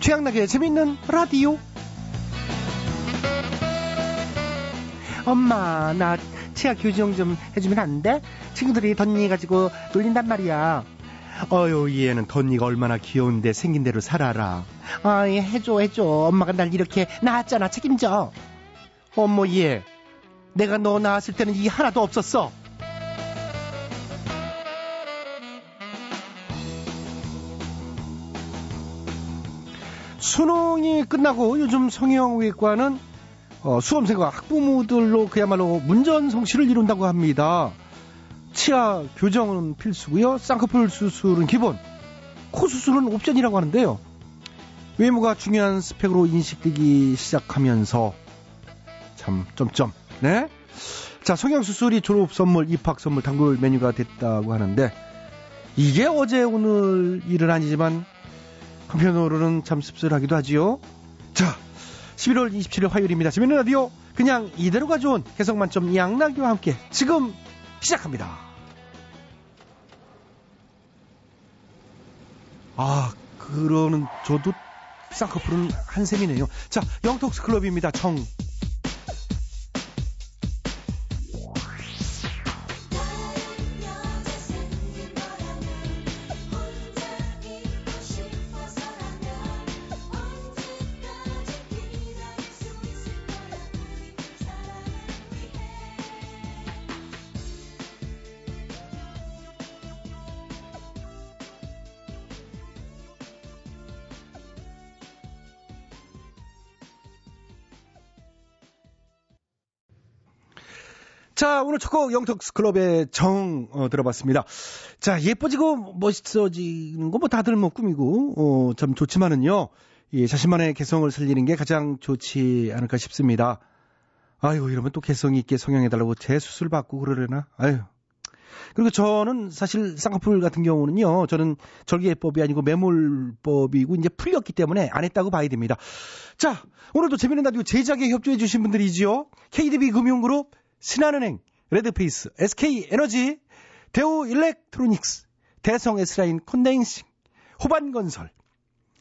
최양락의 재밌는 라디오. 엄마, 나 치아 교정 좀 해주면 안 돼? 친구들이 덧니 가지고 놀린단 말이야. 어휴, 얘는 덧니가 얼마나 귀여운데 생긴 대로 살아라. 아이, 해줘, 해줘. 엄마가 날 이렇게 낳았잖아. 책임져. 어머, 얘. 내가 너 낳았을 때는 이 하나도 없었어. 수능이 끝나고 요즘 성형외과는 어, 수험생과 학부모들로 그야말로 문전성시를 이룬다고 합니다. 치아 교정은 필수고요. 쌍꺼풀 수술은 기본. 코 수술은 옵션이라고 하는데요. 외모가 중요한 스펙으로 인식되기 시작하면서 참 점점 네. 자 성형 수술이 졸업 선물, 입학 선물, 단골 메뉴가 됐다고 하는데 이게 어제 오늘 일은 아니지만 한편으로는 참 씁쓸하기도 하지요. 자, 11월 27일 화요일입니다. 재밌는 라디오 그냥 이대로 가져온 해석 만점 양락이와 함께 지금 시작합니다. 아, 그러는 저도 쌍꺼풀은 한샘이네요. 자, 영톡스 클럽입니다. 정. 첫 곡 영턱스 클럽의 정 어, 들어봤습니다. 자, 예뻐지고 멋있어지는 거 뭐 다들 뭐 꿈이고 어, 참 좋지만은요. 예, 자신만의 개성을 살리는 게 가장 좋지 않을까 싶습니다. 아유, 이러면 또 개성 있게 성형해달라고 재수술 받고 그러려나? 아유. 그리고 저는 사실 쌍꺼풀 같은 경우는요, 저는 절개법이 아니고 매몰법이고 이제 풀렸기 때문에 안 했다고 봐야 됩니다. 자, 오늘도 재밌는 라디오 제작에 협조해주신 분들이지요. KDB 금융그룹, 신한은행, 레드페이스, SK에너지, 대우 일렉트로닉스, 대성 S라인 condensing, 호반건설,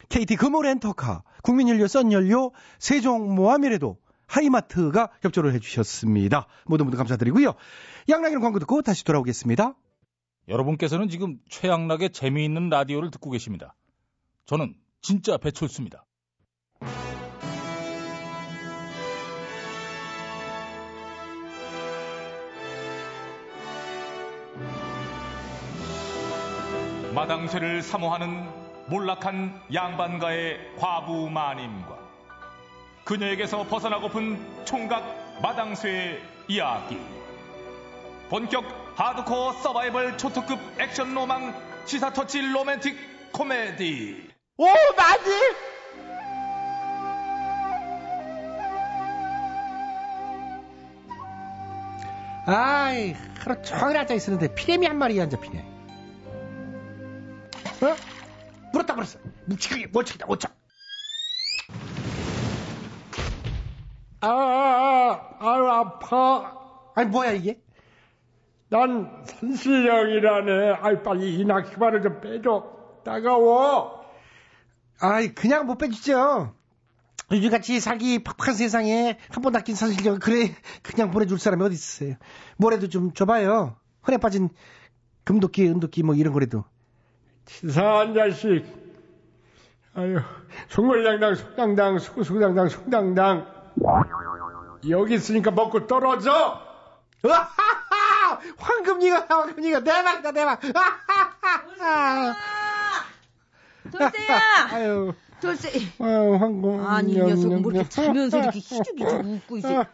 KT 금호렌터카, 국민연료 썬연료, 세종 모아미래도, 하이마트가 협조를 해주셨습니다. 모두 모두 감사드리고요. 양락이는 광고 듣고 다시 돌아오겠습니다. 여러분께서는 지금 최양락의 재미있는 라디오를 듣고 계십니다. 저는 진짜 배철수입니다. 마당쇠를 사모하는 몰락한 양반가의 과부 마님과 그녀에게서 벗어나고픈 총각 마당쇠의 이야기. 본격 하드코어 서바이벌 초특급 액션 로망 시사 터치 로맨틱 코미디. 오, 나지? 아이, 하루 종일 앉아 있었는데 피레미 한 마리 안 잡히네. 어? 물었다 물었어. 묵직하게 못 찾. 아, 아, 아, 아파. 아니 뭐야 이게? 난 선실령이라네. 아이 빨리 이 낚시바를 좀 빼줘. 따가워. 아이 그냥 못 빼주죠. 요즘같이 사기 팍팍한 세상에 한 번 낚인 선실령 그래 그냥 보내줄 사람이 어디 있어요. 뭐라도 좀 줘봐요. 흔해 빠진 금도끼, 은도끼 뭐 이런 거라도. 치사한 자식. 아유, 송물량당, 송당당, 송송당당, 송당당. 여기 있으니까 먹고 떨어져! 으하하! 황금리가, 황금리가, 대박이다, 대박! 아하하! 돌쇠야! 아유, 돌쇠. 아유, 황금. 아니, 이 녀석은 뭐 이렇게 자면서 이렇게 희죽희죽 웃고 있어. 야,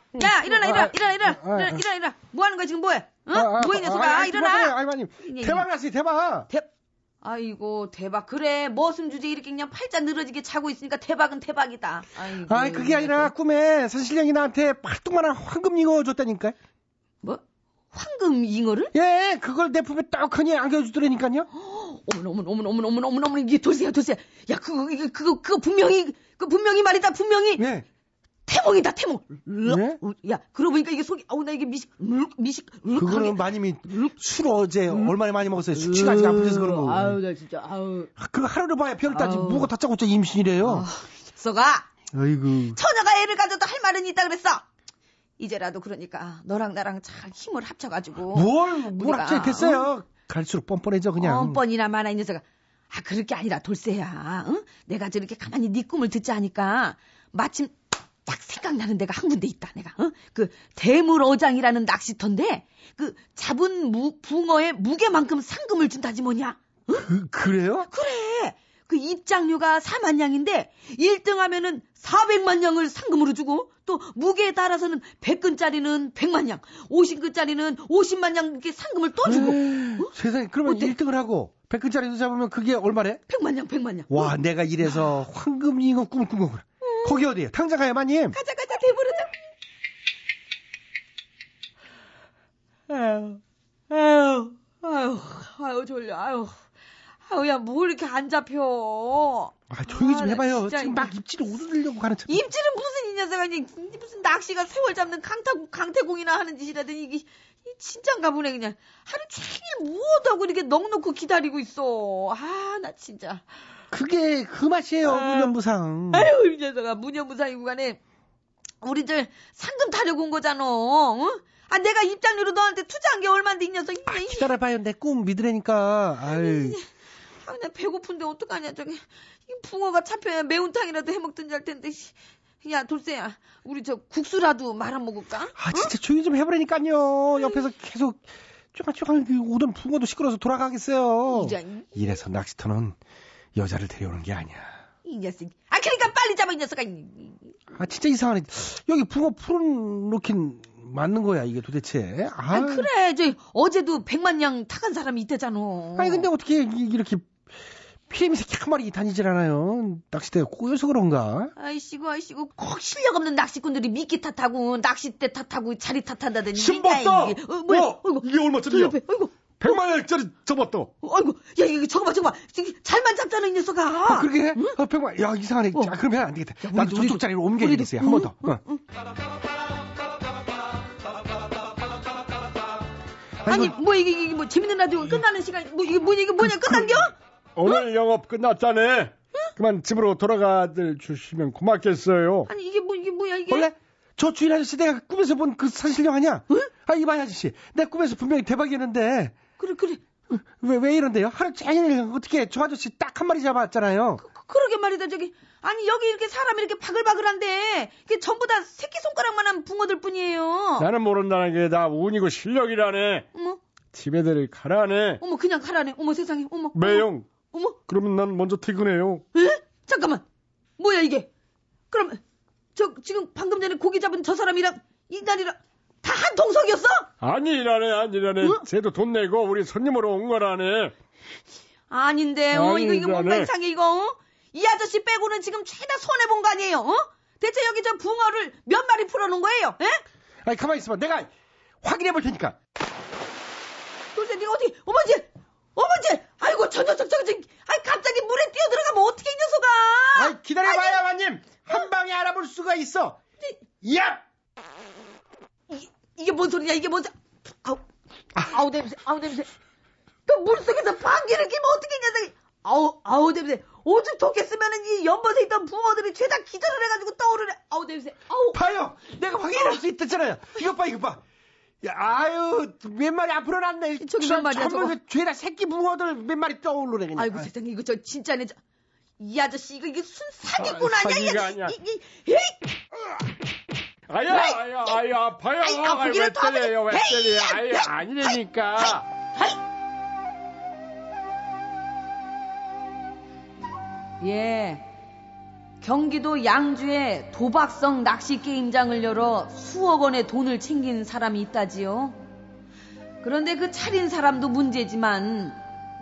일어나, 일어나, 일어나, 일어나, 일어나, 일어나, 일어나. 뭐 하는 거야, 지금 뭐해? 어? 뭐해, 녀석아? 일어나! 아이마님, 이게, 대박 났어요, 대박! 대... 아이고, 대박. 그래, 머슴 주제 이렇게 그냥 팔자 늘어지게 차고 있으니까 대박은 대박이다. 아이고. 아이, 그게 아니라 꿈에 선실령이 나한테 팔뚝만한 황금 잉어 줬다니까. 뭐? 황금 잉어를? 예, 그걸 내 품에 떡하니 안겨주더라니까요. 어머나, 어머나, 어머나, 어머나, 어머나, 어머나, 이게 돌쇠야, 돌쇠야. 야, 그거, 이거, 그거, 그거 분명히, 그 분명히 말이다, 분명히. 예. 태몽이다 태몽. 네? 어, 야 그러고 보니까 이게 속이 아우 나 이게 미식 음, 미식 음, 그거는. 마님이 술 어제 얼마나 많이 먹었어요. 수치가 아직 안 풀려서 그런 거. 아우 나 진짜 아우 그거 하루를 봐야 별을 따지. 뭐가 다짜고짜 임신이래요. 썩아 아이고. 처녀가 애를 가져도 할 말은 있다 그랬어. 이제라도 그러니까 너랑 나랑 잘 힘을 합쳐가지고 뭘, 뭘 우리가, 합쳐 됐어요. 갈수록 뻔뻔해져 그냥. 뻔뻔이나 마나 이 녀석아. 아 그럴 게 아니라 돌쇠야. 응? 내가 저렇게 가만히 네 꿈을 듣자 하니까 마침 딱 생각나는 데가 한 군데 있다. 내가 어? 그 대물어장이라는 낚시터인데 그 잡은 무, 붕어의 무게만큼 상금을 준다지 뭐냐. 그, 그래요? 그래. 그 입장료가 4만 양인데 1등 하면은 400만 양을 상금으로 주고 또 무게에 따라서는 100근짜리는 100만 양, 50근짜리는 50만 양 이렇게 상금을 또 주고 에이, 세상에 그러면 어때? 1등을 하고 100근짜리도 잡으면 그게 얼마래? 100만 양, 100만 양. 와 내가 이래서 황금 잉어 꿈을 꾼 거구나. 거기 어디에? 당장 가요 마님. 가자 가자 대부르자. 아유, 아유, 아유, 아유 졸려. 아유, 아유 야 뭐 이렇게 안 잡혀. 아 조용히 좀 아, 나 해봐요. 진짜 지금 막 입질을 오르려고 가는 척. 입질은 무슨 이 녀석아 이 무슨 낚시가 세월 잡는 강타 강태공이나 하는 짓이라더니 이게 이 진짠가 보네 그냥 하루 종일 무엇하고 이렇게 넉넉히 기다리고 있어. 아 나 진짜. 그게 그 맛이에요 아. 무념무상. 아유 이 녀석아 무념무상이고 간에 우리들 상금 타려고 온 거잖아. 어? 아 내가 입장료로 너한테 투자한 게 얼마인데 이 녀석. 아, 이 기다려봐요 내 꿈 믿으라니까. 아유. 아, 나 배고픈데 어떡하냐, 저기. 이 붕어가 잡혀야 매운탕이라도 해먹든지 할 텐데. 씨. 야, 돌쇠야. 우리 저 국수라도 말아 먹을까? 아 진짜 조용히 좀 해보라니까요. 옆에서 계속 쪼각쪼각 그 오던 붕어도 시끄러워서 돌아가겠어요. 이런, 이래서 낚시터는 여자를 데려오는 게 아니야. 이 녀석. 아, 그러니까 빨리 잡아, 이 녀석아. 이- 아 진짜 이상하네. 여기 붕어 풀어놓긴 맞는 거야 이게 도대체. 아, 아, 그래. 저 어제도 백만 양 타간 사람이 있대잖아. 아니 근데 어떻게 이- 이렇게 피레미 새끼 한 마리 다니질 않아요. 낚시대가 꼬여서 그런가? 아이씨고, 아이씨고. 꼭 실력 없는 낚시꾼들이 미끼 탓하고, 낚싯대 탓하고, 자리 탓한다더니. 신봤다! 어, 뭐야? 어. 이게 저 얼마짜리야? 어이구. 100만 원짜리 접었다. 어이구. 야, 이거 저거 봐, 저거 봐. 잘만 잡잖아, 이 녀석아. 아, 그러게? 아, 백만. 야, 이상하네. 어. 자, 그러면 안 되겠다. 야, 나도 저쪽. 자리로 옮겨야겠어요. 한 번 더. 어. 아니 뭐 이게, 이게 뭐 재밌는 라디오 끝나는 시간 뭐 이게 뭐냐 이게 뭐냐 끝난겨? 오늘 영업 끝났잖아. 그만 집으로 돌아가 주시면 고맙겠어요. 아니 이게 뭐 이게 뭐야 이게? 원래 저 주인 아저씨 내가 꿈에서 본 그 사실령 아니야? 아, 이봐요, 아저씨. 내 꿈에서 분명히 대박이었는데. 그래 그래 왜, 왜 이런데요? 하루 종일 어떻게 저 아저씨 딱 한 마리 잡았잖아요. 그, 그러게 말이다 저기 아니 여기 이렇게 사람이 이렇게 바글바글한데 이게 전부 다 새끼 손가락만한 붕어들 뿐이에요. 나는 모른다는 게 다 운이고 실력이라네. 어머 집에들 가라네. 어머 그냥 가라네. 어머 세상에 어머. 매용. 어머 그러면 난 먼저 퇴근해요. 에? 잠깐만 뭐야 이게? 그럼 저 지금 방금 전에 고기 잡은 저 사람이랑 이날이랑 다 한 통속이었어? 아니라네, 아니라네. 어? 쟤도 돈 내고 우리 손님으로 온 거라네. 아닌데, 어, 이거, 이거 뭔가. 이상해, 이거, 어? 이 아저씨 빼고는 지금 죄다 손해본 거 아니에요, 어? 대체 여기 저 붕어를 몇 마리 풀어놓은 거예요, 예? 아니, 가만히 있어봐. 내가 확인해 볼 테니까. 도대체 네가 어떻게, 어머지! 어머지! 아이고, 저 녀석, 저거, 저, 아이, 갑자기 물에 뛰어 들어가면 어떻게, 이 녀석아! 아, 기다려봐요, 아님. 한 방에 알아볼 수가 있어. 야! 이, 이게 뭔 소리냐, 이게 뭔 소 아우, 아우, 냄새, 아우, 냄새. 그 물속에서 방귀를 끼면 어떻게, 이 녀석이! 아우, 아우, 냄새. 오죽 좋겠으면은 이 연못에 있던 붕어들이 죄다 기절을 해가지고 떠오르네. 아우, 냄새. 아우. 봐요. 내가 확인할 수 있댔잖아요. 이것 봐, 이것 봐. 야, 아유, 몇 마리 앞으로 났네. 저기 몇 마리야, 저거? 그 죄다 새끼 붕어들 몇 마리 떠오르네, 그냥. 아이고 세상에 이거 저 진짜네 저. 이 아저씨 이거 이게 순 사기꾼 아, 아니야 이 사기가 아저씨 아니야. 이, 이, 에이! 아야, 아야, 아야, 아파요. 아이, 아프기는 왜. 때려요, 왜 때려요. 아이, 아니라니까. 예. 경기도 양주에 도박성 낚시 게임장을 열어 수억 원의 돈을 챙긴 사람이 있다지요. 그런데 그 차린 사람도 문제지만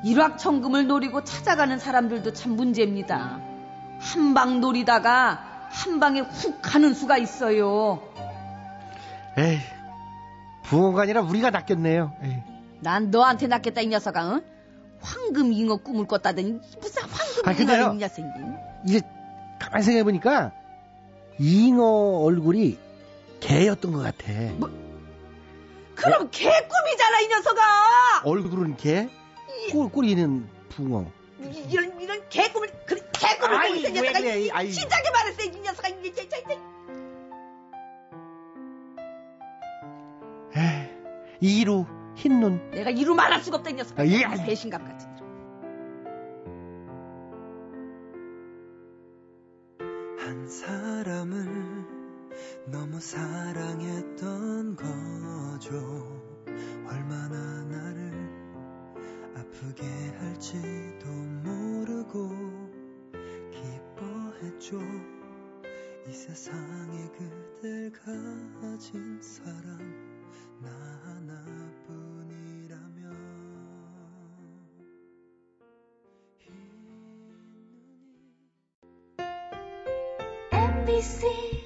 일확천금을 노리고 찾아가는 사람들도 참 문제입니다. 한방 노리다가 한 방에 훅 가는 수가 있어요. 에이, 붕어가 아니라 우리가 낚였네요. 에이. 난 너한테 낚겠다 이 녀석아. 응? 황금 잉어 꿈을 꿨다더니 무슨 황금. 잉어 이 녀석이. 이게 가만히 생각해 보니까 잉어 얼굴이 개였던 것 같아. 그럼 개꿈이잖아 이 녀석아. 얼굴은 개, 꿀, 꼬리는 붕어. 이- 이런 이런 개꿈을 그 개꿈을 꾸고 왜 녀석아. 그래, 이-. 진작에 말했어 이 녀석아. 이- 이- 이- 이- 에이, 이루 흰눈. 내가 이루 말할 수가 없다 이 녀석아. 아, 이- 아이. 배신감 같은. 놈. 한 사람을 너무 사랑했던 거죠. 얼마나 나를 아프게 할지도 모르고 기뻐했죠. 이 세상에 그댈 가진 사람 나 하나뿐이라면 MBC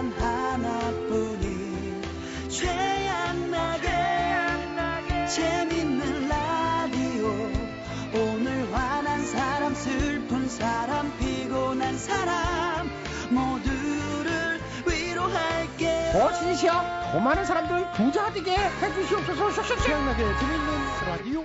단 하나뿐인 최양나게 재밌는 라디오. 오늘 화난 사람 슬픈 사람 피곤한 사람 모두를 위로할게 더 진시야 더 많은 사람들 부자 되게 해주시옵소서. 태양나게 재밌는 라디오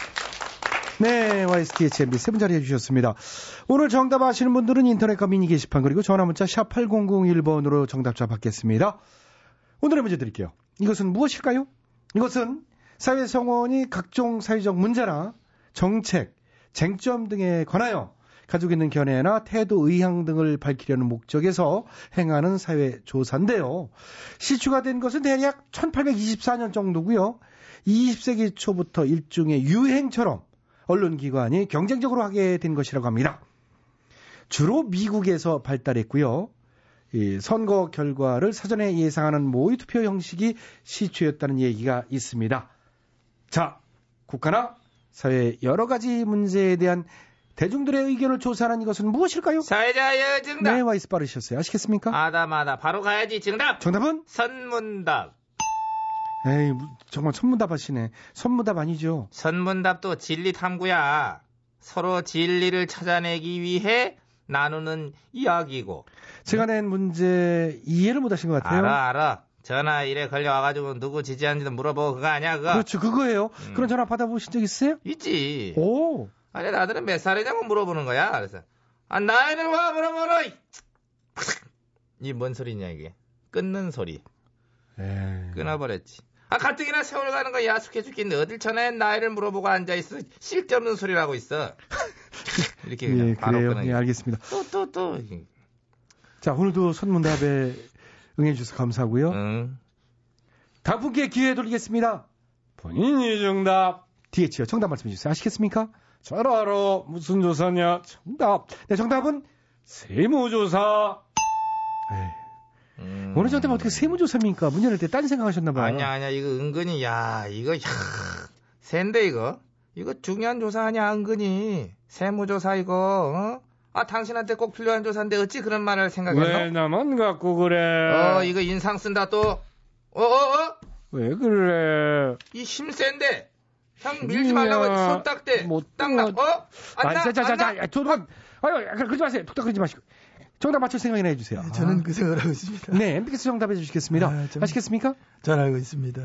네, YSTHMB 세 분 자리해 주셨습니다. 오늘 정답 아시는 분들은 인터넷과 미니 게시판 그리고 전화 문자 샵 8001번으로 정답자 받겠습니다. 오늘의 문제 드릴게요. 이것은 무엇일까요? 이것은 사회 성원이 각종 사회적 문제나 정책, 쟁점 등에 관하여 가지고 있는 견해나 태도, 의향 등을 밝히려는 목적에서 행하는 사회 조사인데요. 시추가 된 것은 대략 1824년 정도고요. 20세기 초부터 일종의 유행처럼 언론기관이 경쟁적으로 하게 된 것이라고 합니다. 주로 미국에서 발달했고요. 이 선거 결과를 사전에 예상하는 모의 투표 형식이 시초였다는 얘기가 있습니다. 자, 국가나 사회 여러 가지 문제에 대한 대중들의 의견을 조사하는 이것은 무엇일까요? 사회자여 정답. 네, 와이스 빠르셨어요. 아시겠습니까? 아다마다 바로 가야지 정답. 정답은? 선문답. 에이, 정말 선문답 하시네. 선문답 아니죠? 선문답도 진리 탐구야. 서로 진리를 찾아내기 위해 나누는 이야기고. 제가 낸 문제 이해를 못 하신 것 같아요. 알아 알아. 전화 일에 걸려와가지고 누구 지지하는지도 물어보고 그거 아니야 그거. 그렇죠, 그거예요. 음. 그런 전화 받아보신 적 있어요? 있지. 오. 아니 나들은 몇 살이냐고 물어보는 거야. 그래서 아 나이를 와 물어보라. 이뭔 소리냐 이게. 끊는 소리. 에이. 끊어버렸지. 아 가뜩이나 세월 가는 거 야속해 죽겠는데 어딜 전화에 나이를 물어보고 앉아있어. 쓸데없는 소리를 하고 있어. 이렇게 그냥 예, 바로 그래요. 예, 알겠습니다. 또 또 또. 자, 오늘도 선문답에 응해주셔서 감사하고요. 응. 다음 분께 기회 돌리겠습니다. 본인이 정답. DH요. 정답 말씀해 주세요. 아시겠습니까? 잘 알아. 무슨 조사냐? 정답. 네, 정답은 세무조사. 에이, 음. 오늘 정답 어떻게 세무조사입니까? 문제 낼때딴 생각하셨나 봐요. 아니야 아니야 이거 은근히 야 이거 야 센데 이거 이거 중요한 조사 아니야 은근히 세무조사 이거 어? 아 당신한테 꼭 필요한 조사인데 어찌 그런 말을 생각했노? 나만 갖고 그래? 어 이거 인상 쓴다 또 어 어 어 왜 그래? 이 힘 센데 형 밀지 말라고 이야, 손 딱 대 못 딱나 뚫어. 어? 아, 안나 자, 자, 자, 자, 안나 야, 저도, 아유, 약간 그러지 마세요. 툭탁 그러지 마시고. 정답 맞출 생각이나 해주세요. 저는 그 생각을 하고 있습니다. 아. 네, MBS 정답해 주시겠습니다. 아, 좀- 아시겠습니까? 잘 알고 있습니다.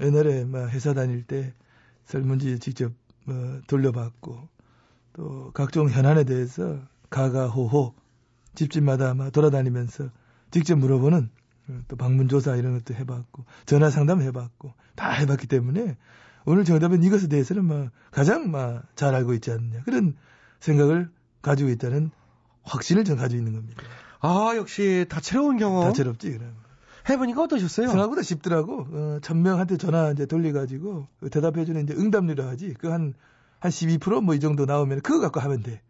옛날에 막 회사 다닐 때 설문지 직접 뭐 돌려봤고 또 각종 현안에 대해서 가가호호 집집마다 막 돌아다니면서 직접 물어보는 어, 또 방문조사 이런 것도 해봤고 전화 상담 해봤고 다 해봤기 때문에 오늘 정답은 이것에 대해서는 막 가장 막 잘 알고 있지 않느냐 그런 생각을 가지고 있다는 확신을 전 가지고 있는 겁니다. 아, 역시 다채로운 경험. 다채롭지 그럼. 해보니까 어떠셨어요? 생각보다 쉽더라고. 어, 천명한테 전화 이제 돌려가지고 그 대답해주는 이제 응답률이라 하지. 그 한, 한 12%뭐 이 정도 나오면 그거 갖고 하면 돼.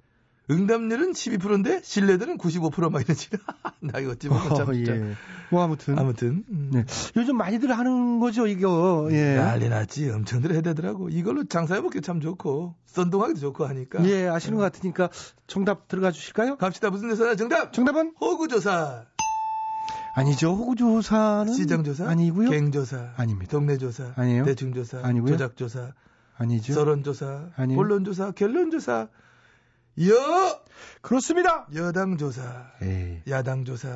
응답률은 12%인데 신뢰도는 95%막 이러지. 나 이거 참 어, 진짜. 예. 뭐 아무튼 아무튼. 음. 네. 요즘 많이들 하는 거죠 이거. 예. 난리 났지. 엄청들 해야 되더라고. 이걸로 장사해먹기 참 좋고, 썬동하기도 좋고 하니까. 예, 아시는 것 같으니까 정답 들어가 주실까요? 갑시다. 무슨 데서나 정답! 정답은 호구조사, 아니죠. 호구조사는 시정조사, 아니고요. 갱조사, 아닙니다. 동네조사, 아니에요. 대충조사, 아니고요. 조작조사, 아니죠. 서론조사, 아니요. 본론조사, 결론조사, 여, 그렇습니다. 여당 조사, 에이, 야당 조사.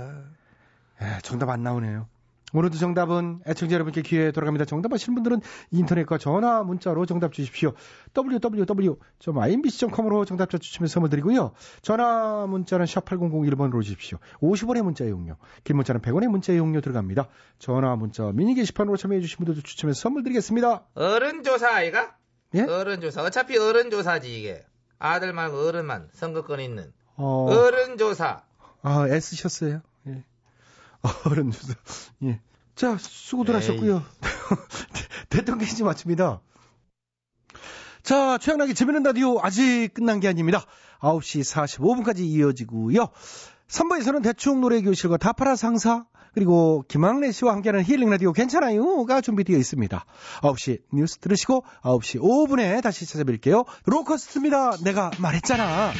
에, 정답 안 나오네요. 오늘도 정답은 애청자 여러분께 기회 돌아갑니다. 정답 아시는 분들은 인터넷과 전화, 문자로 정답 주십시오. www.imbc.com으로 정답자 추첨해 선물 드리고요. 전화, 문자는 샵 8001번으로 주십시오. 50원의 문자 이용료, 긴 문자는 100원의 문자 이용료 들어갑니다. 전화, 문자, 미니 게시판으로 참여해 주신 분들도 추첨해서 선물 드리겠습니다. 어른 조사 아이가? 예? 어른 조사. 어차피 어른 조사지 이게. 아들 말고 어른만 선거권 있는. 어, 어른 조사. 아, 애쓰셨어요. 예. 어른 주소. 예. 자, 수고들 에이. 하셨고요. 대통령 퀴즈 마칩니다. 자, 최양락의 재미있는 라디오 아직 끝난 게 아닙니다. 9시 45분까지 이어지고요. 3부에서는 대충 노래 교실과 다파라 상사 그리고 김학래 씨와 함께하는 힐링 라디오 괜찮아요가 준비되어 있습니다. 9시 뉴스 들으시고 9시 5분에 다시 찾아뵐게요. 로커스트입니다. 내가 말했잖아.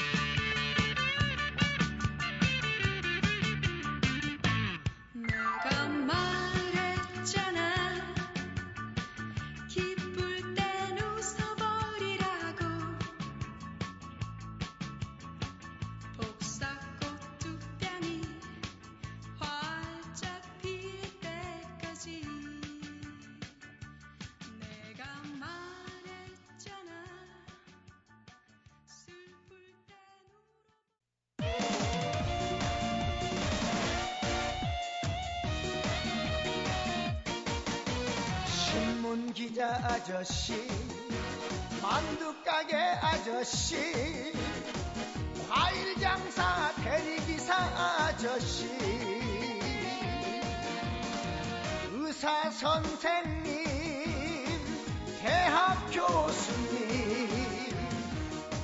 교수님,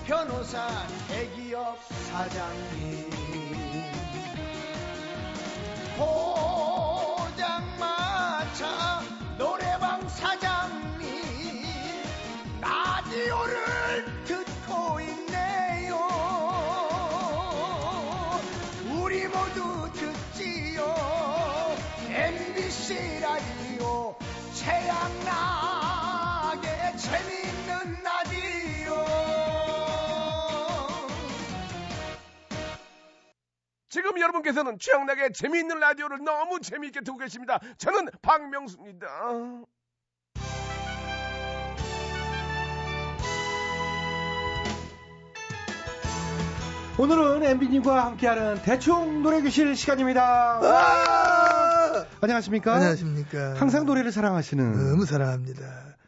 변호사 대기업 사장님. 지금 여러분께서는 최영락의 재미있는 라디오를 너무 재미있게 듣고 계십니다. 저는 박명수입니다. 오늘은 MB님과 함께하는 대충 노래 교실 시간입니다. 아! 안녕하십니까? 안녕하십니까. 항상 노래를 사랑하시는 너무 사랑합니다.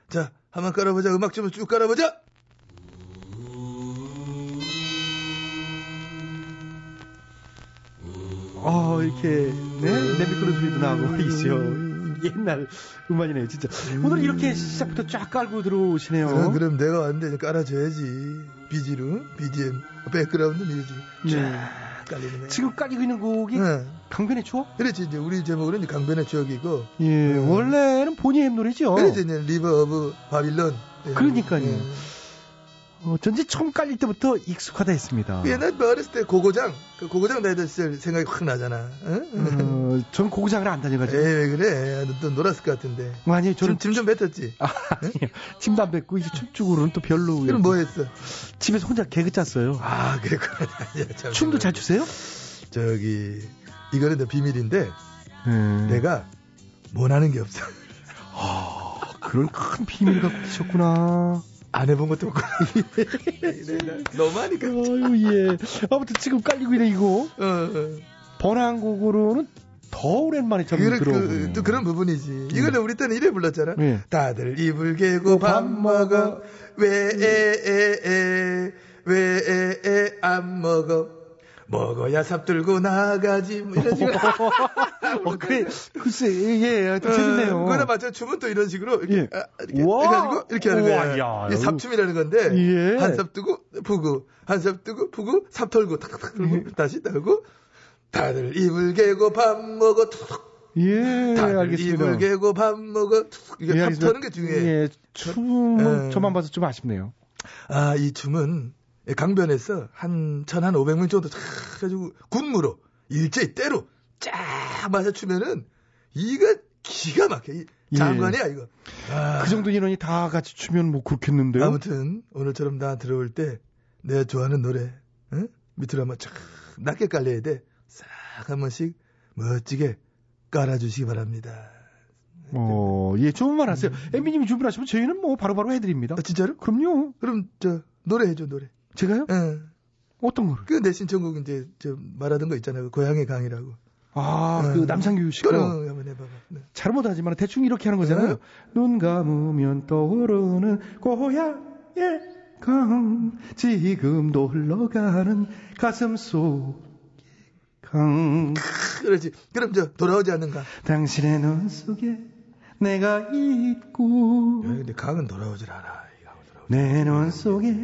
자, 한번 깔아보자. 음악 좀 쭉 깔아보자. 어 이렇게 네 끓는 소리도 나고 있죠. 옛날 음악이네요, 진짜. 오늘 이렇게 시작부터 쫙 깔고 들어오시네요. 그럼, 그럼 내가 왔는데 깔아줘야지. 비지로, BGM, background music. 쫙 네. 깔리는. 지금 깔리고 있는 곡이 네. 강변의 추억? 그렇지, 이제 우리 제목은 이제 강변의 추억이고. 예, 원래는 보니엠의 노래죠. 그렇지, 이제 River of Babylon. 예. 그러니까요. 예. 어, 전지 처음 깔릴 때부터 익숙하다 했습니다. 그 옛날 뭐 어렸을 때 고고장, 그 고고장 다니던 시절 생각이 확 나잖아. 응? 어, 전 고구장을 안 다녀가지고. 에이, 왜 그래? 너, 또 놀았을 것 같은데. 아니, 저는 짐 좀 뱉었지? 아, 아니요. 침도 안 뱉고 이제 춤쪽으로는 또 별로. 그럼 뭐 했어? 집에서 혼자 개그 짰어요. 아, 그랬구나. 야, 참. 춤도 잘 추세요? 저기, 이거는 내 비밀인데, 네. 내가 원하는 게 없어. 아, 그런 큰 비밀을 갖고 계셨구나. 안 해본 것도 없고. 너무 하니까. 아유, 예. 아무튼 지금 깔리고 있는 이거. 어, 어. 번안곡으로는 더 오랜만에 좀 그래, 들어보고. 그, 또 그런 부분이지. 이거는 우리 때는 이래 불렀잖아. 네. 다들 이불 개고 밥 먹어. 왜, 에, 에, 에, 왜, 에, 에, 안 먹어. 먹어야 삽들고 나가지 뭐 이런 식으로 어, 그래. 글쎄, 예, 또 재밌네요. 그거나 맞춰 춤은 또 이런 식으로 이렇게, 예. 아, 이렇게 와. 해가지고 이렇게 하는 거예요. 야, 이게 삽춤이라는 건데 예. 한삽 뜨고 푸고 한 삽 뜨고 푸고 삽 털고 탁탁탁 예. 들고 다시 따고 다들 입을 개고 밥 먹어 툭 예, 다들 알겠습니다. 입을 개고 밥 먹어 툭 이게 예, 삽. 터는 게 중요해. 예, 춤은 예. 저만 봐서 좀 아쉽네요. 아, 이 춤은 강변에서 한, 천, 한 오백 명 정도 쫙 해가지고 군무로 일제히 때로 쫙 맞아 추면은 이거 기가 막혀. 이 예. 장관이야, 이거. 아, 그 정도 인원이 다 같이 추면 뭐 그렇겠는데요? 아무튼 오늘처럼 나 들어올 때 내가 좋아하는 노래 응? 밑으로 한번 쫙 낮게 깔려야 돼. 싹 한 번씩 멋지게 깔아주시기 바랍니다. 어, 예, 주문만 하세요. 엠비님이 주문하시면 저희는 뭐 바로 바로 해드립니다. 아, 진짜로? 그럼요. 그럼 저 노래 해줘 노래. 제가요? 응. 어떤 거를? 그 내 신청곡 이제 저 말하던 거 있잖아요. 그 고향의 강이라고. 아, 어. 그 남상규 씨가 그럼 한번 해봐봐. 네. 잘못하지만 대충 이렇게 하는 거잖아요. 눈 감으면 떠오르는 고향의 강 지금도 흘러가는 가슴 속의 강 그렇지. 그럼 저 돌아오지 않는가? 당신의 눈 속에 내가 있고 근데 강은 돌아오질 않아. 내 눈 속에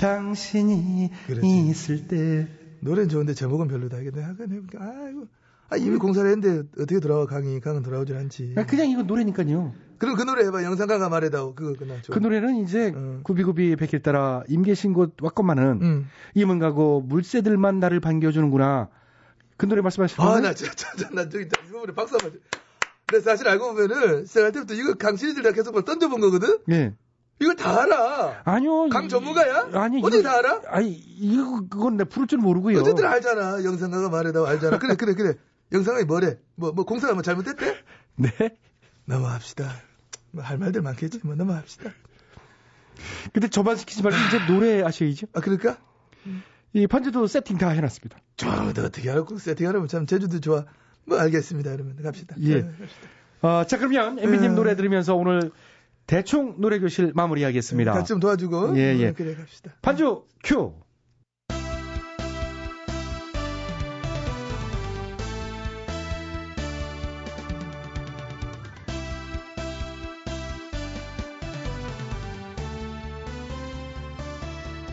당신이 그렇지. 있을 때 노래는 좋은데 제목은 별로다. 이게 내가 해볼게. 아이고. 아, 이미 공사를 했는데 어떻게 돌아와 강이 강은 돌아오질 않지. 아, 그냥 이거 노래니까요. 그럼 그 노래 해봐. 영상가가 말해다오. 그거 그나. 그 노래는 이제 어. 구비구비 백일 따라 임 계신 곳 왔건만은 응. 임은 가고 물새들만 나를 반겨주는구나. 그 노래 말씀하시는 아, 거예요? 나 진짜, 나 저기, 이 부분에 박수 한번 줘. 근데 사실 알고 보면은, 시작할 때부터 이거 강 시리즈를 내가 계속 막 던져본 거거든? 예. 이걸 다 알아. 아니요. 강 이- 전문가야? 아니 이거- 다 알아? 아니 이거 그건 내가 부를 줄 모르고요. 어쨌든 알잖아. 영상가가 말해다오. 알잖아. 그래, 그래, 그래. 영상이 뭐래? 뭐, 뭐, 공사가 뭐 잘못됐대? 네. 넘어갑시다. 뭐, 할 말들 많겠지. 뭐, 넘어갑시다. 근데 저만 시키지 말고 이제 노래 하셔야죠. 아, 그럴까? 이 반주도 세팅 다 해놨습니다. 저도 어떻게 알고 세팅하려면 참 제주도 좋아. 뭐 알겠습니다. 그러면 갑시다. 예. 네, 갑시다. 어, 자 그러면 엠비님 음. 노래 들으면서 오늘 대충 노래 교실 마무리하겠습니다. 같이 좀 도와주고. 예, 예. 음, 그래 갑시다. 반주 큐.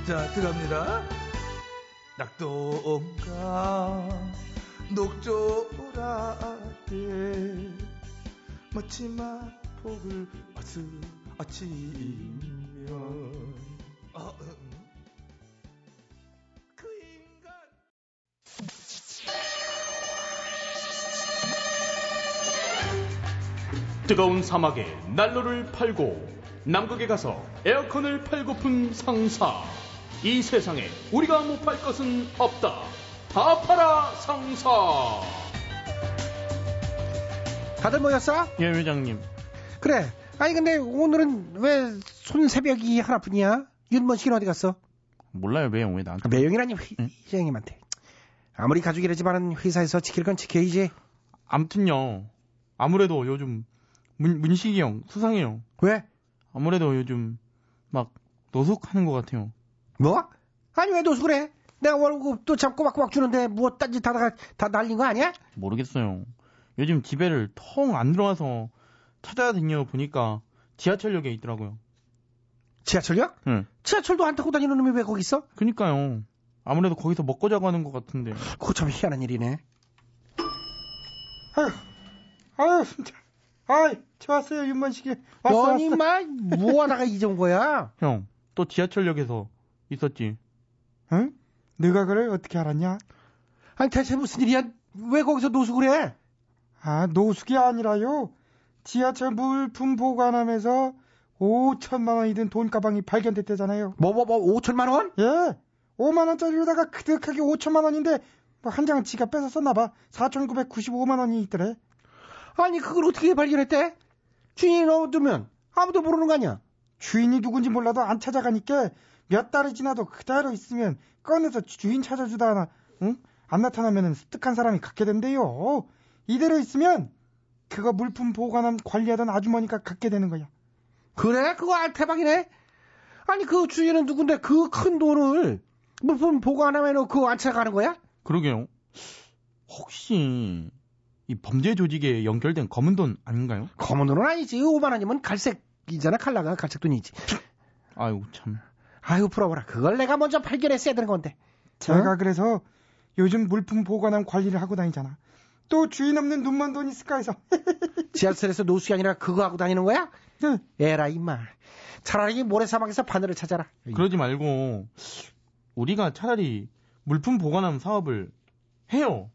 자 들어갑니다. 낙동강 녹조라에 멋지마 폭을 아스 아치면 아, 음. 그 인간 뜨거운 사막에 난로를 팔고 남극에 가서 에어컨을 팔고픈 상사. 이 세상에 우리가 못 팔 것은 없다. 다 팔아 상사. 다들 모였어? 예 회장님. 그래. 아니 근데 오늘은 왜 손 새벽이 하나뿐이야? 윤먼 씨는 어디 갔어? 몰라요 매형 왜 나한테? 매형이라니 회장님한테. 아무리 가족이라지만은 회사에서 지킬 건 지켜야지. 아무튼요. 아무래도 요즘 문, 문식이 형 수상해요. 왜? 아무래도 요즘 막 노숙하는 것 같아요. 뭐? 아니 왜 노숙을 해? 내가 월급도 참 꼬박꼬박 주는데 뭐 딴짓 하다가 다 날린 거 아니야? 모르겠어요. 요즘 집에를 통안 들어와서 찾아다녀 보니까 지하철역에 있더라고요. 지하철역? 응. 지하철도 안 타고 다니는 놈이 왜 거기 있어? 그니까요. 아무래도 거기서 먹고 자고 하는 것 같은데. 그거 참 희한한 일이네. 아유, 아유, 진짜. 아이, 좋았어요, 윤만식이. 왔어, 아니, 마, 뭐 하다가 잊은 거야? 형, 또 지하철역에서 있었지. 응? 네가 그래? 어떻게 알았냐? 아니, 대체 무슨 일이야? 왜 거기서 노숙을 해? 아, 노숙이 아니라요. 지하철 물품 보관함에서 5천만 원이 든 돈 가방이 발견됐대잖아요. 뭐, 뭐, 뭐, 5천만 원? 예. 5만 원짜리로다가 그득하게 5천만 원인데 뭐 한 장은 지가 뺏어 썼나 봐. 4,995만 원이 있더래. 아니, 그걸 어떻게 발견했대? 주인이 넣어두면 아무도 모르는 거 아니야? 주인이 누군지 몰라도 안 찾아가니까 몇 달이 지나도 그대로 있으면 꺼내서 주인 찾아주다 하나, 응? 안 나타나면은 습득한 사람이 갖게 된대요. 이대로 있으면 그거 물품 보관함 관리하던 아주머니가 갖게 되는 거야. 그래? 그거 아, 대박이네? 아니, 그 주인은 누군데 그 큰 돈을 물품 보관함에 넣고 안 찾아가는 거야? 그러게요. 혹시 이 범죄 조직에 연결된 검은 돈 아닌가요? 검은 돈은 아니지. 5만 원이면 갈색이잖아. 칼라가 갈색 돈이지. 아유 참. 아유 부러워라. 그걸 내가 먼저 발견했어야 되는 건데. 제가 그래서 요즘 물품 보관함 관리를 하고 다니잖아. 또 주인 없는 눈먼 돈 있을까 해서. 지하철에서 노숙이 아니라 그거 하고 다니는 거야? 응. 에라 임마. 차라리 모래사막에서 바늘을 찾아라. 그러지 말고 우리가 차라리 물품 보관함 사업을 해요.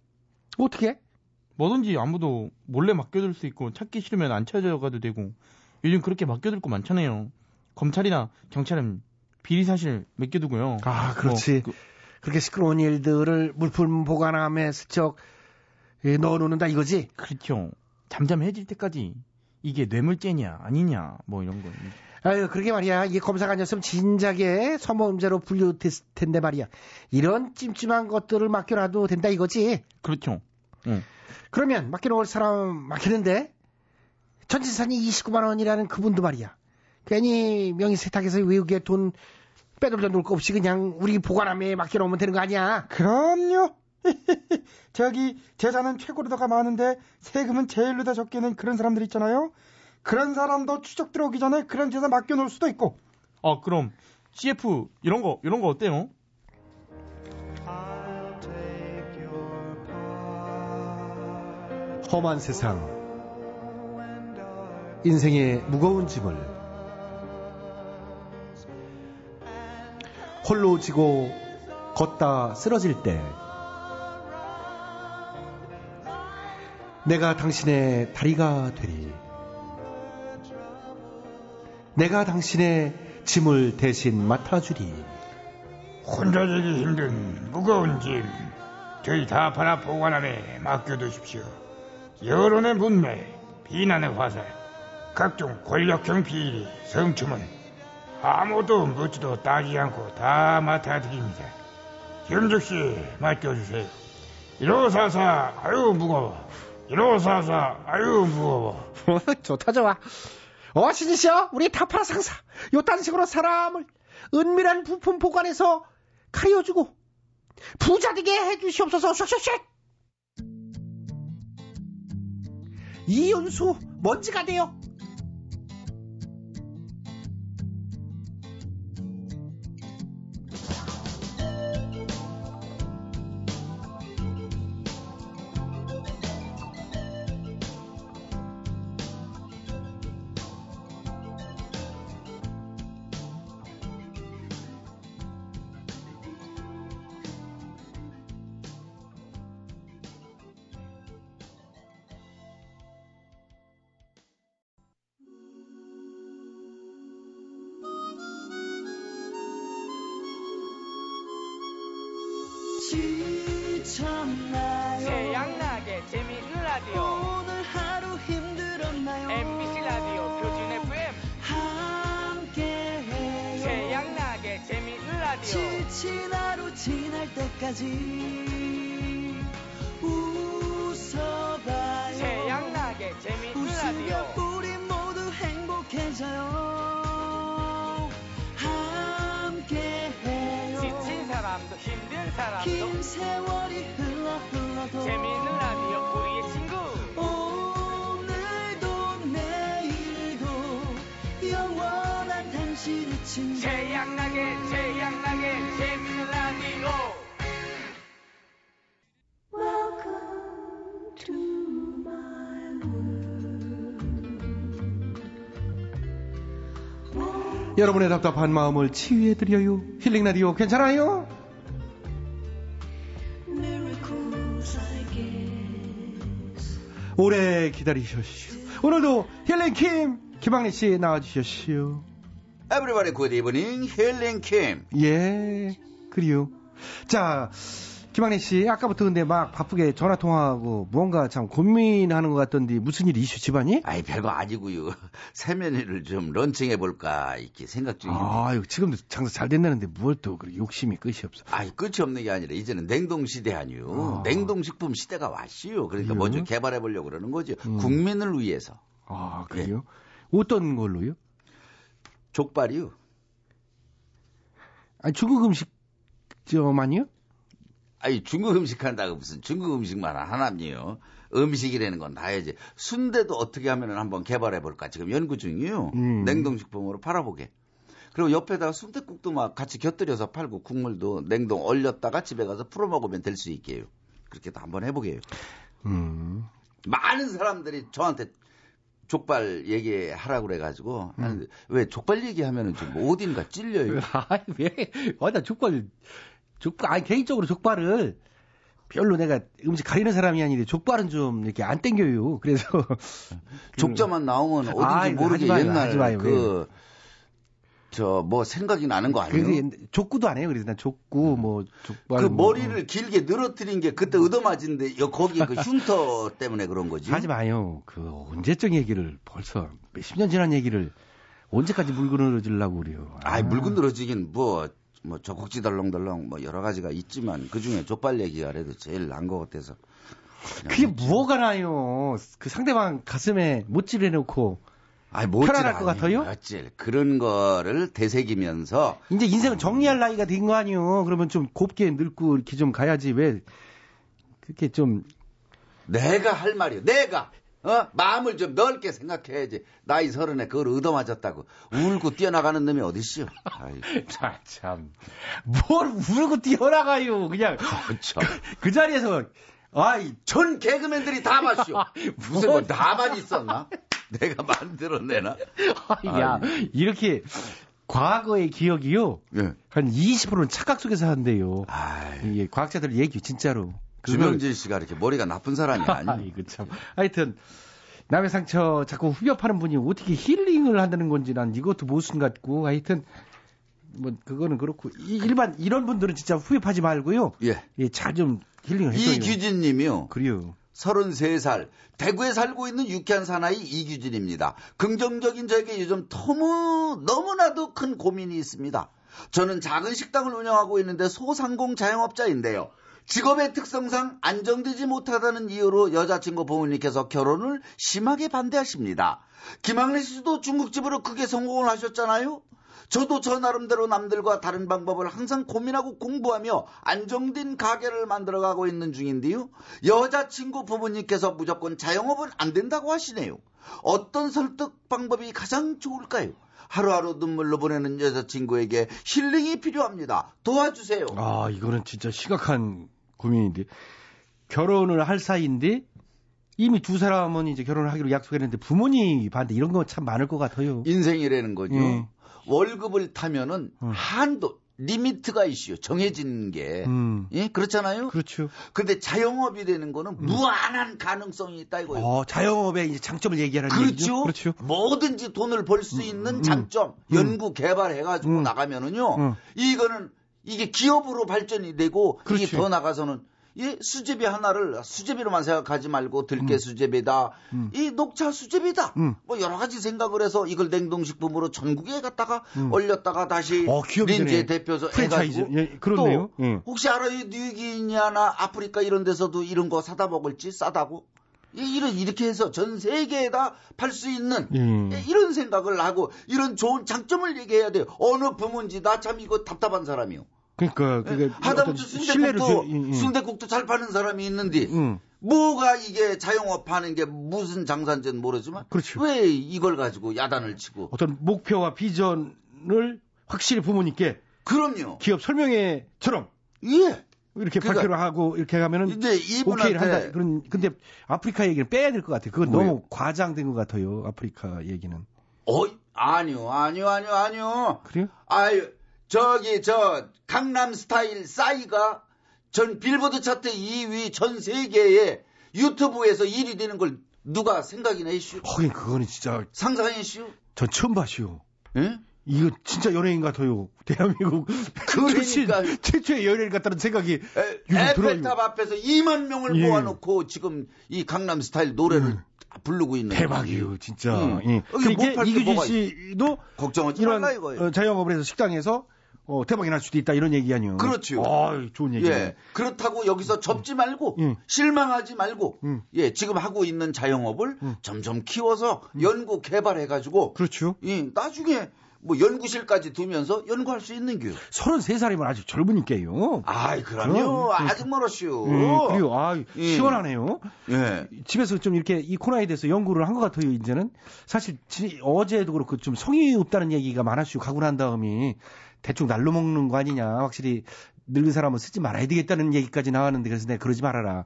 어떻게? 뭐든지 아무도 몰래 맡겨둘 수 있고 찾기 싫으면 안 찾아가도 되고 요즘 그렇게 맡겨둘 거 많잖아요. 검찰이나 경찰은 비리 사실 맡겨두고요. 아 그렇지. 뭐, 그- 그렇게 시끄러운 일들을 물품 보관함에 스쳐 예, 넣어놓는다 이거지? 그렇죠. 잠잠해질 때까지 이게 뇌물죄냐 아니냐 뭐 이런 거. 아유, 그러게 말이야. 이게 검사가 아니었으면 진작에 서모음죄로 분류됐을 텐데 말이야. 이런 찜찜한 것들을 맡겨놔도 된다 이거지? 그렇죠. 응. 그러면 맡겨놓을 사람 맡기는데 전진산이 29만 원이라는 그분도 말이야. 괜히 명의 세탁해서 외국에 돈 빼돌려 놓을 거 없이 그냥 우리 보관함에 맡겨놓으면 되는 거 아니야? 그럼요. 저기 재산은 최고로다가 많은데 세금은 제일로 다 적게 낸 그런 사람들 있잖아요. 그런 사람도 추적 들어오기 전에 그런 재산 맡겨놓을 수도 있고. 아 그럼 CF 이런 거 이런 거 어때요? 험한 세상. 인생의 무거운 짐을 홀로 지고 걷다 쓰러질 때 내가 당신의 다리가 되리. 내가 당신의 짐을 대신 맡아주리. 혼자 되기 힘든 무거운 짐 저희 다파라 보관함에 맡겨두십시오. 여론의 문매, 비난의 화살, 각종 권력형 비리, 성추문 아무도 묻지도 따지지 않고 다 맡아드립니다. 경적씨 맡겨주세요. 1544 아유 무거워. 1544 아유 무거워. 좋다 좋아. 어 신이시여 우리 타파라 상사 요딴 식으로 사람을 은밀한 부품 보관에서 가려주고 부자 되게 해주시옵소서 슉슉슉 이윤수 먼지가 돼요? 지친 하루 지날 때까지 웃어봐요. 태양나게 재미있는 라디오 웃으면 우리 모두 행복해져요. 함께해요. 지친 사람도 힘든 사람도 긴 세월이 흘러 흘러도 재미있는 라디오 우리의 친구 오늘도 내일도 영원한 당신의 친구 태양 여러분의 답답한 마음을 치유해 드려요 힐링 라디오 괜찮아요? 오래 기다리셨시오 오늘도 힐링 킴 김학래 씨 나와 주셨시오 Everybody good evening healing 킴. 예, 그리요. 자, 김학래 씨, 아까부터 근데 막 바쁘게 전화 통화하고 무언가 참 고민하는 것 같던데 무슨 일 이슈 집안이? 아이 별거 아니고요. 새 메뉴를 좀 런칭해 볼까 이렇게 생각 중입니다. 아유, 지금도 장사 잘 된다는데 뭘 또 그렇게 욕심이 끝이 없어. 아이 끝이 없는 게 아니라 이제는 냉동 시대 아니요. 냉동 식품 시대가 왔시요. 그러니까 그래요? 먼저 개발해 보려고 그러는 거죠. 음. 국민을 위해서. 아, 그래요? 어떤 걸로요? 족발이요. 아, 중국 음식 점 아니요? 아니 중국 음식 한다고 무슨 중국 음식만 하나니요. 음식이라는 건 다 해야지. 순대도 어떻게 하면 한번 개발해 볼까 지금 연구 중이요. 음. 냉동식품으로 팔아보게. 그리고 옆에다가 순대국도 막 같이 곁들여서 팔고 국물도 냉동 얼렸다가 집에 가서 풀어 먹으면 될 수 있게요. 그렇게도 한번 해보게요. 음. 많은 사람들이 저한테 족발 얘기하라고 그래가지고 하는데 왜 족발 얘기하면은 좀 어딘가 찔려요. 아이, 왜? 아, 나 족발, 족발, 아니, 개인적으로 족발을 별로 내가 음식 가리는 사람이 아닌데 족발은 좀 이렇게 안 땡겨요. 그래서. 족자만 나오면 어딘지 아이, 모르게 하지 옛날 하지 마요. 그 저 뭐 생각이 나는 거 아니에요? 족구도 안 해요. 그래서 난 족구, 뭐, 족발. 그 뭐, 머리를 길게 늘어뜨린 게 그때 얻어맞은데 여- 거기 그 흉터 때문에 그런 거지. 하지 마요. 그 언제적 얘기를 벌써 몇십 년 지난 얘기를 언제까지 물고 늘어지려고 그래요. 아이 물건 늘어지긴 뭐, 뭐 젖꼭지 덜렁덜렁 뭐 여러 가지가 있지만 그 중에 족발 얘기가 그래도 제일 난 것 같아서. 그게 뭐가 나요? 그 상대방 가슴에 못질 해놓고 아이, 편안할 것 같아요? 어찔 그런 거를 되새기면서 이제 인생은 정리할 나이가 된 거 아니요? 그러면 좀 곱게 늙고 이렇게 좀 가야지 왜 그렇게 좀 내가 할 말이요. 내가 어 마음을 좀 넓게 생각해야지. 나이 서른에 그걸 얻어맞았다고 울고 뛰어나가는 놈이. 아이, 자, 참. 뭘 울고 뛰어나가요. 그냥 그렇죠. 그 자리에서 아이 전 개그맨들이 다 봤쇼. 무슨 뭐 나만 있었나? 내가 만들어내나? 야 이렇게 과거의 기억이요. 예. 한 20%는 착각 속에서 한대요. 아이, 이게 과학자들 얘기 진짜로. 주명진 씨가 이렇게 머리가 나쁜 사람이 아니에요. 아이고 참. 하여튼 남의 상처 자꾸 후벼파는 분이 어떻게 힐링을 한다는 건지 난 이것도 모순 같고 하여튼 뭐 그거는 그렇고 이- 일반 이런 분들은 진짜 후벼파지 말고요. 예. 잘 좀 힐링을 해줘요. 이규진 님이요. 그래요. 33살 대구에 살고 있는 유쾌한 사나이 이규진입니다. 긍정적인 저에게 요즘 너무 너무나도 큰 고민이 있습니다. 저는 작은 식당을 운영하고 있는데 소상공 자영업자인데요. 직업의 특성상 안정되지 못하다는 이유로 여자친구 부모님께서 결혼을 심하게 반대하십니다. 김학래 씨도 중국집으로 크게 성공을 하셨잖아요. 저도 저 나름대로 남들과 다른 방법을 항상 고민하고 공부하며 안정된 가게를 만들어가고 있는 중인데요. 여자친구 부모님께서 무조건 자영업은 안 된다고 하시네요. 어떤 설득 방법이 가장 좋을까요? 하루하루 눈물로 보내는 여자친구에게 힐링이 필요합니다. 도와주세요. 아 이거는 진짜 심각한 고민인데 결혼을 할 사이인데 이미 두 사람은 이제 결혼을 하기로 약속했는데 부모님이 반대 이런 거 참 많을 것 같아요. 인생이라는 거죠. 예. 월급을 타면은 음. 한도 limit가 있어요. 정해진 게. 음. 예, 그렇잖아요. 그렇죠. 근데 자영업이 되는 거는 무한한 가능성이 있다 이거예요. 어, 자영업의 이제 장점을 얘기하는 그렇죠. 얘기죠. 그렇죠. 뭐든지 돈을 벌 수 있는 장점, 음. 연구 개발해 가지고 음. 나가면은요, 음. 이거는 이게 기업으로 발전이 되고 그렇지. 이게 더 나가서는 이 수제비 하나를 수제비로만 생각하지 말고 들깨 수제비다, 음. 이 녹차 수제비다, 음. 뭐 여러 가지 생각을 해서 이걸 냉동식품으로 전국에 갖다가 음. 얼렸다가 다시 어, 린지에. 대표서. 해가지고 예, 그렇네요. 또 예. 혹시 알아요? 뉴기니아나 아프리카 이런 데서도 이런 거 사다 먹을지 싸다고? 이- 이런 이렇게 해서 전 세계에다 팔 수 있는 음. 예, 이런 생각을 하고 이런 좋은 장점을 얘기해야 돼요. 어느 부문지 나 참 이거 답답한 사람이요. 그러니까 그게 예, 하다못해 어떤 신뢰를 순대국도 주-. 순대국도 잘 파는 사람이 있는데 음. 뭐가 이게 자영업 하는 게 무슨 장사인지는 모르지만 그렇죠. 왜 이걸 가지고 야단을 치고 어떤 목표와 비전을 확실히 부모님께 그럼요. 기업 설명회처럼 예. 이렇게 그러니까 발표를 하고 이렇게 하면은 이제 오케이를 한다. 이분한테 그런 근데 아프리카 얘기는 빼야 될 것 같아요. 그건 왜요? 너무 과장된 것 같아요. 아프리카 얘기는. 어 아니요 아니요 아니요 아니요. 그래요? 아유, 저기, 저, 강남 스타일 싸이가 전 빌보드 차트 2위 전 세계에 유튜브에서 1위 되는 걸 누가 생각이나 했슈? 하긴 그거는 진짜 상상했슈? 전 처음 봤슈. 예? 이거 진짜 연예인 같아요. 대한민국 그러니까. 최초의 연예인 같다는 생각이 에. 에펠탑 앞에서 2만 명을 예. 모아놓고 지금 이 강남 스타일 노래를 부르고 있는 대박이에요, 진짜. 음. 예. 이게 그게 못팔게 이규진 씨도 걱정하지 말라 이거예요. 어, 자영업을 해서 식당에서 어, 대박이 날 수도 있다 이런 얘기 아니에요. 그렇죠. 아, 좋은 얘기. 예. 그렇다고 여기서 접지 말고 음. 실망하지 말고 음. 예, 지금 하고 있는 자영업을 음. 점점 키워서 연구 개발해 가지고 그렇죠. 예, 나중에 뭐 연구실까지 두면서 연구할 수 있는 교육. 33살이면 아직 젊으니까요. 아이, 그럼요. 그럼, 아직 멀었슈. 예, 그리고 아 예. 시원하네요. 예. 집에서 좀 이렇게 이 코너에 대해서 연구를 한 것 같아요. 이제는 사실 지- 어제도 그렇고 좀 성의 없다는 얘기가 많았슈. 가고 난 다음에 대충 날로 먹는 거 아니냐. 확실히 늙은 사람은 쓰지 말아야 되겠다는 얘기까지 나왔는데 그래서 내가 그러지 말아라.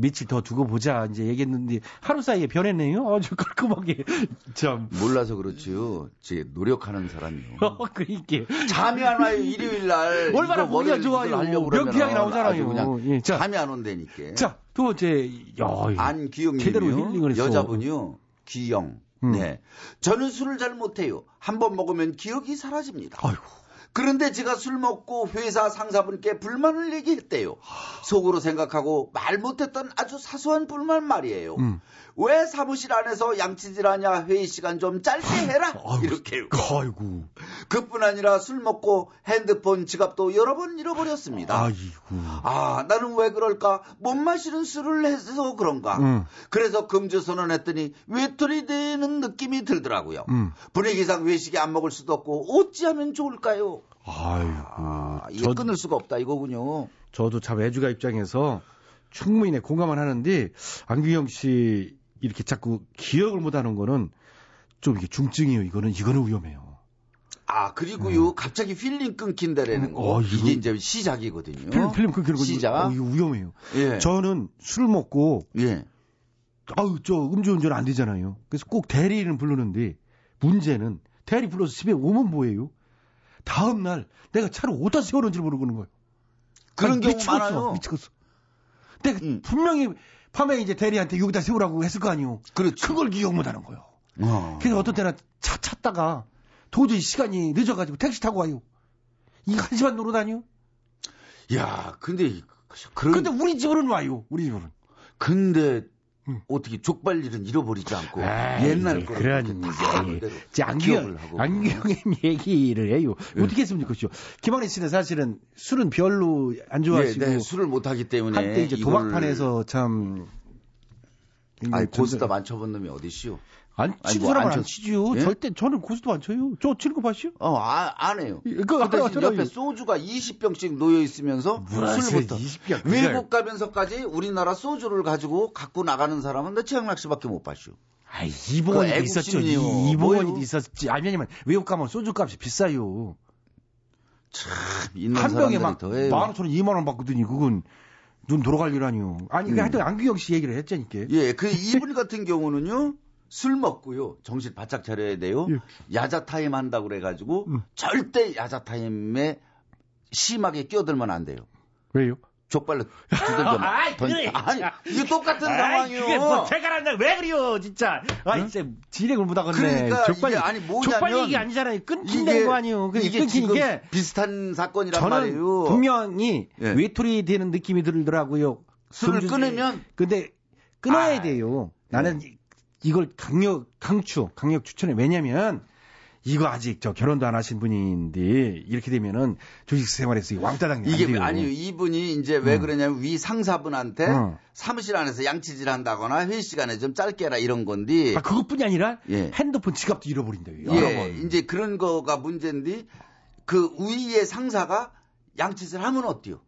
며칠 더 두고 보자 이제 얘기했는데 하루 사이에 변했네요. 아주 깔끔하게 참 몰라서 그렇지요. 제 노력하는 사람이요. 그러니까 잠이 안 와요. 일요일 날. 얼마나 머리를 좋아요. 명쾌하게 나오잖아요. 그냥 예, 자. 잠이 안 온다니까. 자, 두 번째 야, 안기영님이요. 제대로 힐링을 했어. 여자분이요. 기영. 음. 네. 저는 술을 잘 못해요. 한 번 먹으면 기억이 사라집니다. 그런데 제가 술 먹고 회사 상사분께 불만을 얘기했대요. 속으로 생각하고 말 못했던 아주 사소한 불만 말이에요. 음. 왜 사무실 안에서 양치질하냐 회의 시간 좀 짧게 해라 이렇게요. 아이고. 그뿐 아니라 술 먹고 핸드폰 지갑도 여러 번 잃어버렸습니다. 아이고. 아, 나는 왜 그럴까? 못 마시는 술을 해서 그런가? 음. 그래서 금주 선언했더니 외톨이 되는 느낌이 들더라고요. 음. 분위기상 외식이 안 먹을 수도 없고 어찌하면 좋을까요? 아이고. 이게 저- 끊을 수가 없다 이거군요. 저도 참 애주가 입장에서 충분히 내 공감을 하는데 안규영 씨 이렇게 자꾸 기억을 못하는 거는 좀 이게 중증이에요. 이거는 이거는 위험해요. 아 그리고요 갑자기 필름 끊긴다라는 거 음. 어, 이거- 이게 이제 시작이거든요. 필름 필름 끊기는 거 시작. 어, 이거 위험해요. 예. 저는 술 먹고 예. 아우 저 음주운전 안 되잖아요. 그래서 꼭 대리는 부르는데 문제는 대리 불러서 집에 오면 뭐예요? 다음 날 내가 차를 어디다 세워놓은지 모르는 거예요. 그런 아니, 경우 미치겠어, 많아요. 미치겠어. 내가 분명히 밤에 이제 대리한테 여기다 세우라고 했을 거 아니에요. 그렇죠. 그걸 기억 못 하는 거예요. 어. 그래서 어떤 때는 차 찾다가 도저히 시간이 늦어가지고 택시 타고 와요. 이거 한 시간 놀러 다녀? 야, 근데 그런 근데 우리 집으로는 와요. 우리 집으로는. 근데 어떻게 족발 일은 잃어버리지 않고 아, 옛날 거 그런 안기영 기억을 하고 안기영의 얘기를 해요. 예. 어떻게 했으면 좋겠죠. 김학래 씨는 사실은 술은 별로 안 좋아하시고 네, 네, 술을 못 하기 때문에 한때 이제 이걸- 도박판에서 참 아니 고스톱 안 쳐본 놈이 어디시오? 안 아니, 치는 뭐 사람은 안안 쳤- 치죠. 예? 절대 저는 고스톱 안 쳐요. 저 치는 거 봤어요? 어, 아, 안 해요. 그거 그 대신. 옆에 소주가 20병씩 놓여 있으면서 술부터 20병, 외국 가면서까지 우리나라 소주를 가지고 갖고 나가는 사람은 내 최양락 씨밖에 못 봤슈. 아, 이봉원이도 그 있었죠. 애국심이요. 이- 이봉원이도 뭐요? 있었지. 아니, 왜냐면 외국 가면 소주 값이 비싸요. 있는 한 병에 사람들이 막더 해요. 만 오천 원, 이만 원 받거든요. 그건 눈 돌아갈 일 아니요. 아니, 음. 하여튼 안규영 씨 얘기를 했자니까. 예, 그 이분 같은 경우는요. 술 먹고요. 정신 바짝 차려야 돼요. 예. 야자 타임 한다고 그래가지고 음. 절대 야자 타임에 심하게 끼어들면 안 돼요. 왜요? 족발로 두들겨 아이, 던- 그래, 아니 진짜. 이게 똑같은 아이, 상황이요. 그게 뭐 제가 한다 왜 그래요, 진짜. 아, 진짜 진행을 못 하겠네. 그러니까 족발, 이게 아니 뭐냐면 족발 얘기 아니잖아요. 끊긴다는 거 아니에요. 그 이게 지금 게 비슷한 사건이란 저는 말이에요. 분명히 예. 외톨이 되는 느낌이 들더라고요. 술을 끊으면 근데 끊어야 아, 돼요. 나는 이- 이걸 강력 강추 강력 추천해. 왜냐면 이거 아직 저 결혼도 안 하신 분인데 이렇게 되면은 조직 생활에서 왕따당이 안 이게. 아니요 이분이 이제 왜 음. 그러냐면 위 상사분한테 어. 사무실 안에서 양치질 한다거나 회의 시간에 좀 짧게 해라 이런 건데 아, 그것뿐이 아니라 예. 핸드폰 지갑도 잃어버린대요. 여러 예, 번. 이제 그런 거가 문제인데 그 위의 상사가 양치질 하면 어때요?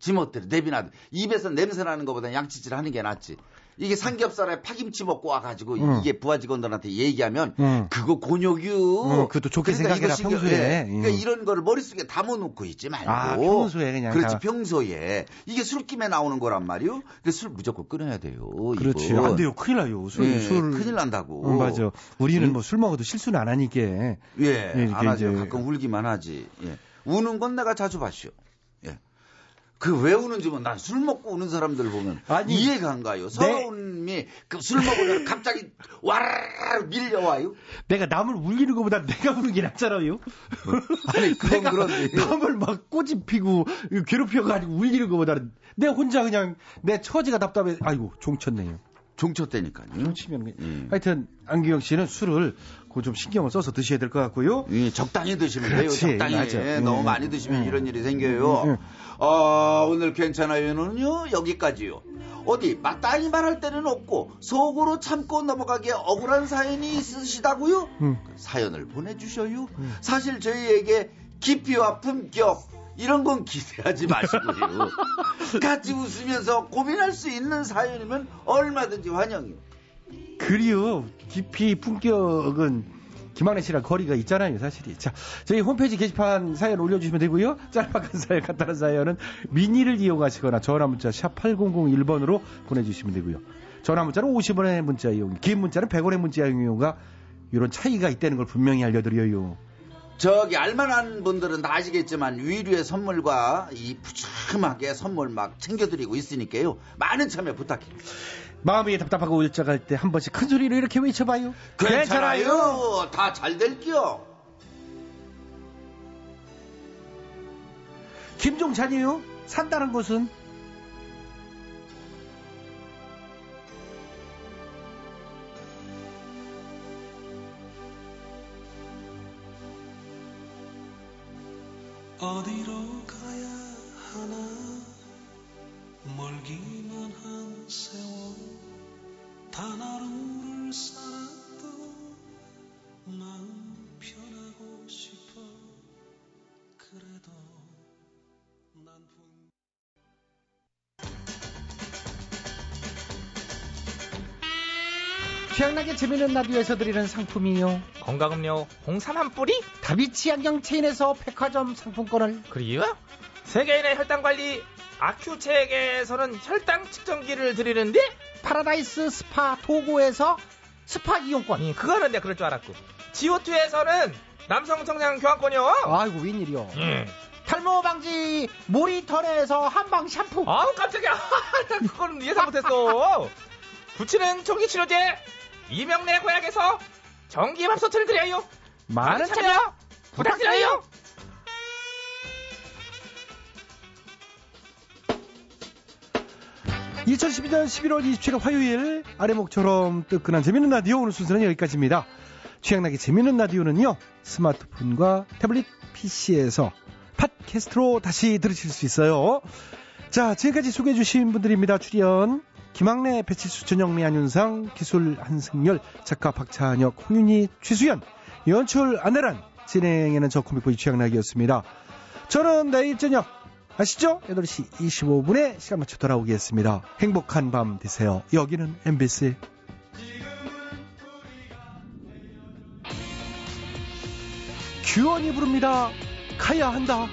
지멋대로 내비놔도 입에서 냄새 나는 것보다 양치질 하는 게 낫지. 이게 삼겹살에 파김치 먹고 와가지고 응. 이게 부하 직원들한테 얘기하면 응. 그거 곤욕이요. 응, 그것도 좋게 그러니까 생각해라, 신경- 평소에. 예. 그러니까 응. 이런 거를 머릿속에 담아놓고 있지 말고. 아, 평소에 그냥 그렇지 다- 평소에 이게 술김에 나오는 거란 말이요. 그술 무조건 끊어야 돼요. 그렇지. 이거. 안 돼요. 큰일 나요. 술, 예, 술. 큰일 난다고. 어, 맞아. 우리는 응? 뭐술 먹어도 실수는 안 하니까. 예, 이렇게 안 하죠. 이제- 가끔 울기만 하지. 예. 우는 건 내가 자주 봤죠. 예. 그 왜 우는지 뭐 난 술 먹고 우는 사람들 보면 아니, 이해가 안 가요. 서러움이 그술 먹으면 갑자기 와르르 밀려와요. 내가 남을 울리는 것보다 내가 우는 게 낫잖아요. 아니 그건 그런데 남을 막 꼬집 피고 괴롭혀가지고 울리는 것보다는 내 혼자 그냥 내 처지가 답답해. 아이고 종쳤네요. 치면 음. 하여튼 안기영 씨는 술을 그좀 신경을 써서 드셔야 될 것 같고요. 예, 적당히 드시면 돼요. 그렇지, 적당히. 맞아. 예, 음, 너무 음, 많이 드시면 음. 이런 일이 생겨요. 음, 음. 아, 오늘 괜찮아요는요, 여기까지요. 어디, 마땅히 말할 때는 없고, 속으로 참고 넘어가기에 억울한 사연이 있으시다고요? 음. 사연을 보내주셔요. 사실 저희에게 깊이와 품격, 이런 건 기대하지 마시고요. 같이 웃으면서 고민할 수 있는 사연이면 얼마든지 환영이요. 그리요 깊이 품격은 김학래 씨랑 거리가 있잖아요 사실이. 자 저희 홈페이지 게시판 사연 올려주시면 되고요. 짤막한 사연 간단한 사연은 미니를 이용하시거나 전화 문자 샵 8001번으로 보내주시면 되고요. 전화 문자는 50원의 문자 이용 긴 문자는 100원의 문자 이용가 이런 차이가 있다는 걸 분명히 알려드려요 저기 알만한 분들은 다 아시겠지만 위류의 선물과 이 푸짐하게 선물 막 챙겨드리고 있으니까요. 많은 참여 부탁해요. 마음이 답답하고 울적할 때 한 번씩 큰 소리로 이렇게 외쳐봐요 괜찮아요. 다잘 될게요. 김종찬이요 산다는 곳은 어디로 가야 하나? 멀기만 한 세월 단 하루를 살아도 마 취향나게 재밌는 라디오에서 드리는 상품이요. 건강음료 홍삼 한 뿌리? 다비치 안경 체인에서 백화점 상품권을. 그리고요? 세계인의 혈당 관리 아큐첵에서는 혈당 측정기를 드리는데? 파라다이스 스파 도고에서 스파 이용권. 예, 그거는 내가 그럴 줄 알았고. 지오투에서는 남성 청량 교환권이요. 아이고 웬일이요. 예. 탈모 방지 모리턴에서 한방 샴푸. 아우 깜짝이야. 그건 예상 못했어. 부치는 총기치료제 이명래 고약에서 전기밥솥을 드려요 많은 참여 부탁드려요 2012년 11월 27일 화요일 아래목처럼 뜨끈한 재밌는 라디오 오늘 순서는 여기까지입니다. 취향나게 재밌는 라디오는요 스마트폰과 태블릿 PC에서 팟캐스트로 다시 들으실 수 있어요. 자 지금까지 소개해 주신 분들입니다. 출연 김학래, 배칠수, 전영미, 안윤상, 기술 한승열, 작가 박찬혁, 홍윤희, 최수연, 연출 안내란, 진행에는 저 코믹보이 취향나기였습니다. 저는 내일 저녁 아시죠? 8시 25분에 시간 맞춰 돌아오겠습니다. 행복한 밤 되세요. 여기는 MBC. 규현이 부릅니다. 가야 한다.